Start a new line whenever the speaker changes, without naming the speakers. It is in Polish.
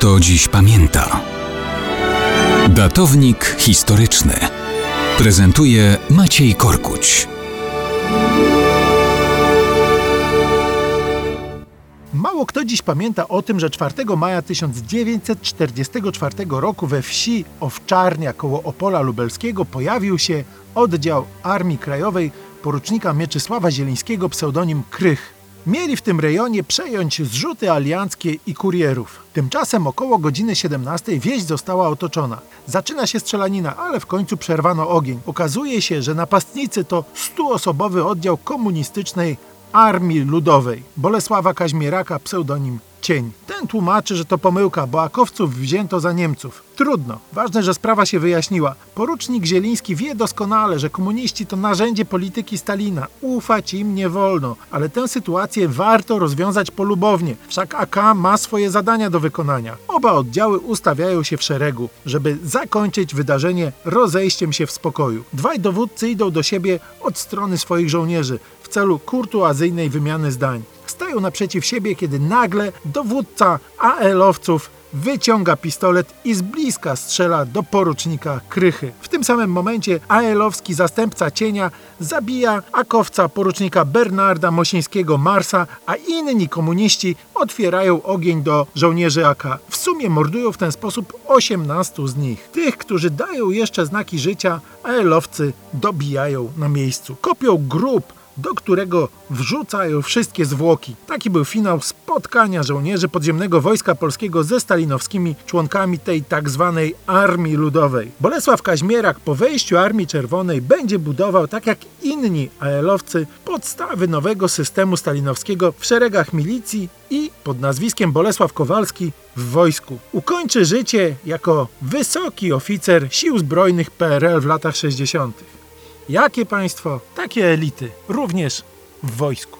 kto dziś pamięta. Datownik historyczny prezentuje Maciej Korkuć.
Mało kto dziś pamięta o tym, że 4 maja 1944 roku we wsi Owczarnia koło Opola Lubelskiego pojawił się oddział Armii Krajowej porucznika Mieczysława Zielińskiego pseudonim Krych. Mieli w tym rejonie przejąć zrzuty alianckie i kurierów. Tymczasem około godziny 17 wieś została otoczona. Zaczyna się strzelanina, ale w końcu przerwano ogień. Okazuje się, że napastnicy to stuosobowy oddział komunistycznej Armii Ludowej Bolesława Kaźmieraka, pseudonim Cień. Ten tłumaczy, że to pomyłka, bo akowców wzięto za Niemców. Trudno. Ważne, że sprawa się wyjaśniła. Porucznik Zieliński wie doskonale, że komuniści to narzędzie polityki Stalina. Ufać im nie wolno, ale tę sytuację warto rozwiązać polubownie. Wszak AK ma swoje zadania do wykonania. Oba oddziały ustawiają się w szeregu, żeby zakończyć wydarzenie rozejściem się w spokoju. Dwaj dowódcy idą do siebie od strony swoich żołnierzy w celu kurtuazyjnej wymiany zdań. Stają naprzeciw siebie, kiedy nagle dowódca AL-owców wyciąga pistolet i z bliska strzela do porucznika Krychy. W tym samym momencie AL-owski zastępca cienia zabija akowca porucznika Bernarda Mosińskiego Marsa, a inni komuniści otwierają ogień do żołnierzy AK. W sumie mordują w ten sposób 18 z nich. Tych, którzy dają jeszcze znaki życia, AL-owcy dobijają na miejscu. Kopią grób do którego wrzucają wszystkie zwłoki. Taki był finał spotkania żołnierzy podziemnego Wojska Polskiego ze stalinowskimi członkami tej tak zwanej Armii Ludowej. Bolesław Kaźmierak po wejściu Armii Czerwonej będzie budował, tak jak inni AL-owcy, podstawy nowego systemu stalinowskiego w szeregach milicji i pod nazwiskiem Bolesław Kowalski w wojsku. Ukończy życie jako wysoki oficer sił zbrojnych PRL w latach 60. Jakie państwo, takie elity, również w wojsku.